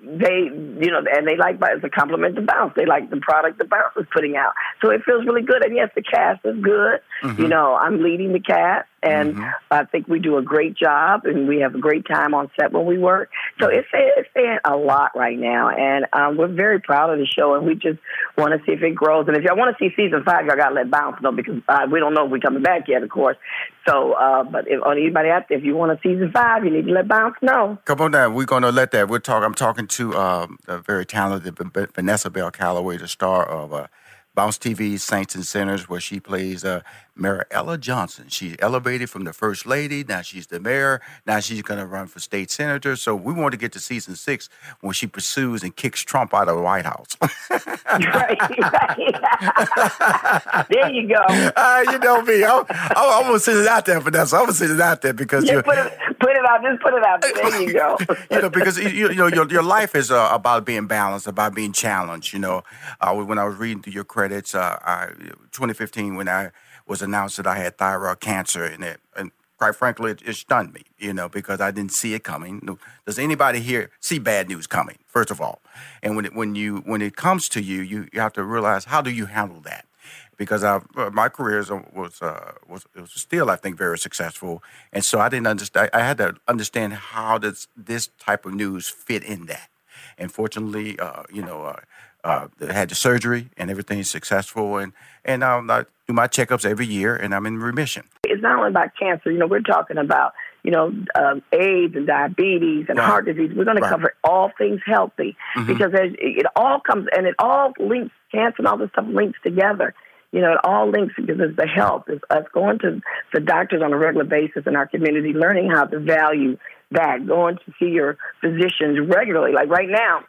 they, you know, and they like it's a compliment to Bounce. They like the product that Bounce is putting out, so it feels really good. And yes, the cast is good. Mhm. You know, I'm leading the cast, and Mhm. I think we do a great job, and we have a great time on set when we work. So it's it's saying a lot right now, and um, we're very proud of the show, and we just want to see if it grows. And if y'all want to see season five, y'all got to let Bounce know because uh, we don't know if we're coming back yet, of course. So, uh, but if on anybody out there, if you want a season five, you need to let Bounce know. Come on down. We're going to let that. We're talking. I'm talking to um, a very talented Vanessa Bell Calloway, the star of uh, Bounce TV Saints and Sinners, where she plays uh, Mayor Ella Johnson. She's elevated from the first lady. Now she's the mayor. Now she's going to run for state senator. So we want to get to season six when she pursues and kicks Trump out of the White House. right, right. there you go. uh, you know me. I'm, I'm, I'm gonna send it out there, Vanessa. I'm gonna send it out there because you're. put it, put it out. Just put it out. There you go. you know, because you, you know your your life is uh, about being balanced, about being challenged. You know, uh, when I was reading through your credits, uh, I, 2015, when I was announced that I had thyroid cancer, and it, and quite frankly, it, it stunned me. You know, because I didn't see it coming. Does anybody here see bad news coming? First of all, and when it, when you when it comes to you, you you have to realize how do you handle that because I, uh, my career uh, was uh, was was still I think very successful, and so I didn't understand. I had to understand how does this type of news fit in that. And fortunately, uh, you know, uh, uh, had the surgery and everything's successful, and and um, I do my checkups every year, and I'm in remission. it's not only about cancer. You know, we're talking about you know um, AIDS and diabetes and Right. heart disease. We're going Right. to cover all things healthy Mhm. because it all comes and it all links. Cancer and all this stuff links together. You know, it all links because it's the health. It's us going to the doctors on a regular basis in our community, learning how to value that, going to see your physicians regularly. Like right now,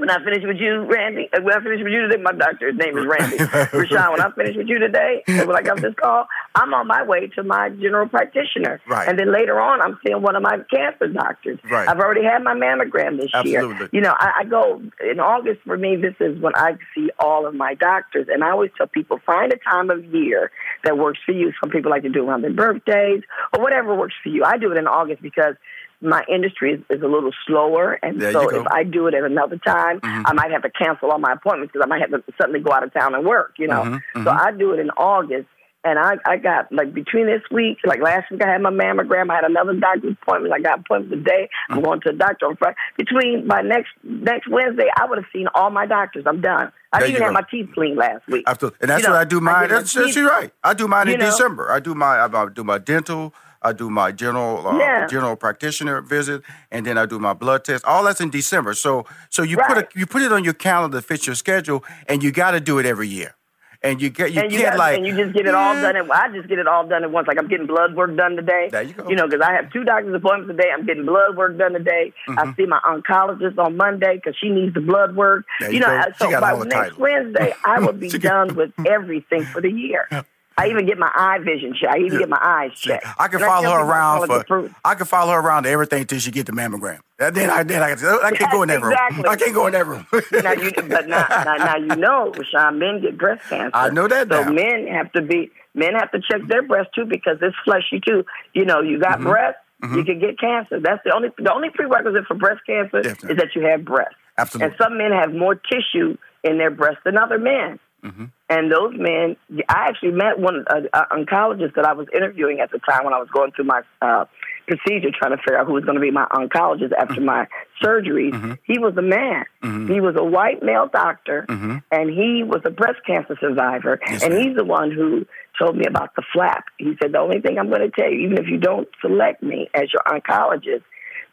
when I finish with you, Randy, uh, when I finish with you today, my doctor's name is Randy. Rushion, when I finish with you today, when I got this call, I'm on my way to my general practitioner. Right. And then later on, I'm seeing one of my cancer doctors. Right. I've already had my mammogram this Absolutely. year. You know, I, I go in August for me, this is when I see all of my doctors. And I always tell people, find a time of year that works for you. Some people like to do it around their birthdays or whatever works for you. I do it in August because my industry is, is a little slower, and There so if I do it at another time, Mhm. I might have to cancel all my appointments because I might have to suddenly go out of town and work. You know, Mhm, so mhm. I do it in August, and I I got like between this week, like last week I had my mammogram, I had another doctor's appointment, I got appointment today. I'm going to a doctor on Friday. Between my next next Wednesday, I would have seen all my doctors. I'm done. I There even you had my teeth cleaned last week. Absolutely. And that's You know, what I do mine. my that's, that's you're right. I do mine in know? December. I do my I do my dental. I do my general uh, Yeah. general practitioner visit, and then I do my blood test. All that's in December. So so you put Right. it you put it on your calendar to fit your schedule, and you got to do it every year. And you get you and you can't got, like and you just get it all done. At, I just get it all done at once. Like I'm getting blood work done today. There you go. You know, because I have two doctor's appointments today. I'm getting blood work done today. I Mhm. see my oncologist on Monday because she needs the blood work. There you you know, go. so by next. Wednesday, I will be done with everything for the year. I even get my eye vision checked. I even get my eyes checked. I can And follow tell her around call it the for. I can follow her around to everything till she get the mammogram. And then I then I, I can't go in that room. Exactly. I can't go in that room. now you, but now, now, now you know, Rushion, men get breast cancer. I know that So now. men have to be men have to check their breast too because it's fleshy too. You know, you got Mhm. breast, Mhm. you can get cancer. That's the only the only prerequisite for breast cancer Definitely. is that you have breast. Absolutely. And some men have more tissue in their breast than other men. Mm-hmm. And those men, I actually met one uh, uh, oncologist that I was interviewing at the time when I was going through my uh, procedure, trying to figure out who was going to be my oncologist after Mm-hmm. my surgeries. He was a man. He was a white male doctor, Mm-hmm. and he was a breast cancer survivor. and he's the one who told me about the flap. He said, The only thing I'm going to tell you, even if you don't select me as your oncologist,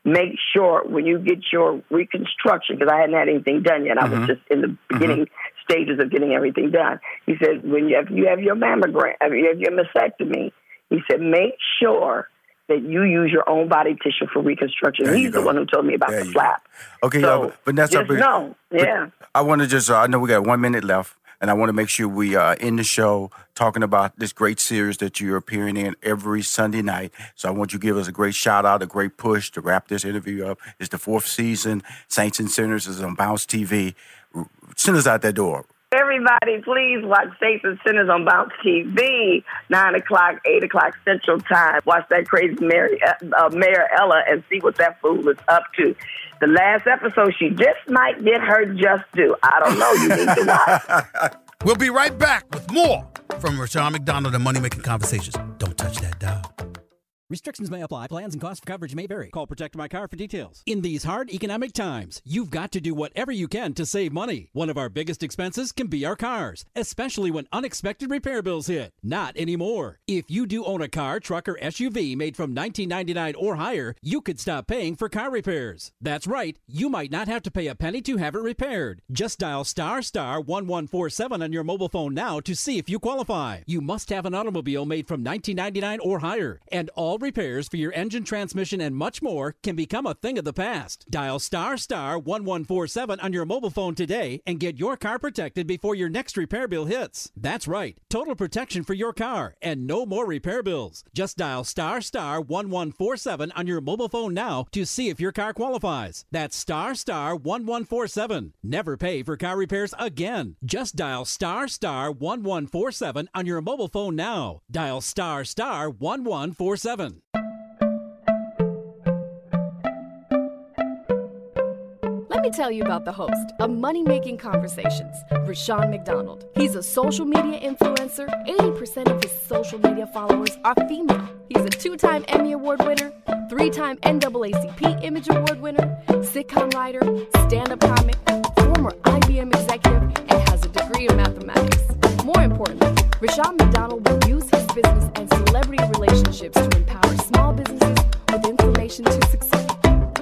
make sure when you get your reconstruction, because I hadn't had anything done yet, I was Mhm. just in the beginning stages of getting everything done. He said, when you have, you have your mammogram, if you have your mastectomy, he said, make sure that you use your own body tissue for reconstruction. There He's the one who told me about There the go. flap. Okay, So, uh, Vanessa, just know, yeah. I want to just, uh, I know we got one minute left, and I want to make sure we uh, end the show talking about this great series that you're appearing in every Sunday night. So I want you to give us a great shout out, a great push to wrap this interview up. It's the fourth season. Saints and Sinners is on Bounce TV. Send us out that door. Everybody, please watch Saints and Sinners on Bounce TV, 9 o'clock, 8 o'clock Central Time. Watch that crazy Mary, uh, Mayor Ella and see what that fool is up to. The last episode, she just might get her just due. I don't know. You need to watch. We'll be right back with more from Rushion McDonald and Money Making Conversations. Don't touch that dial. Restrictions may apply. Plans and costs for coverage may vary. Call Protect My Car for details. In these hard economic times, you've got to do whatever you can to save money. One of our biggest expenses can be our cars, especially when unexpected repair bills hit. Not anymore. If you do own a car, truck, or SUV made from 1999 or higher, you could stop paying for car repairs. That's right. You might not have to pay a penny to have it repaired. Just dial star star 1147 on your mobile phone now to see if you qualify. You must have an automobile made from 1999 or higher, and all repairs for your engine, transmission, and much more can become a thing of the past. Dial star star 1147 on your mobile phone today and get your car protected before your next repair bill hits. That's right, total protection for your car and no more repair bills. Just dial star star 1147 on your mobile phone now to see if your car qualifies. That's star star 1147. Never pay for car repairs again. Just dial star star 1147 on your mobile phone now. Dial star star 1147. Let me tell you about the host of Money Making Conversations, Rushion McDonald. He's a social media influencer. 80% of his social media followers are female. He's a two time Emmy Award winner, three time NAACP Image Award winner, sitcom writer, stand up comic, former IBM executive, and has a degree in mathematics. More importantly, Rushion McDonald will use his business and celebrity relationships to empower small businesses with information to succeed.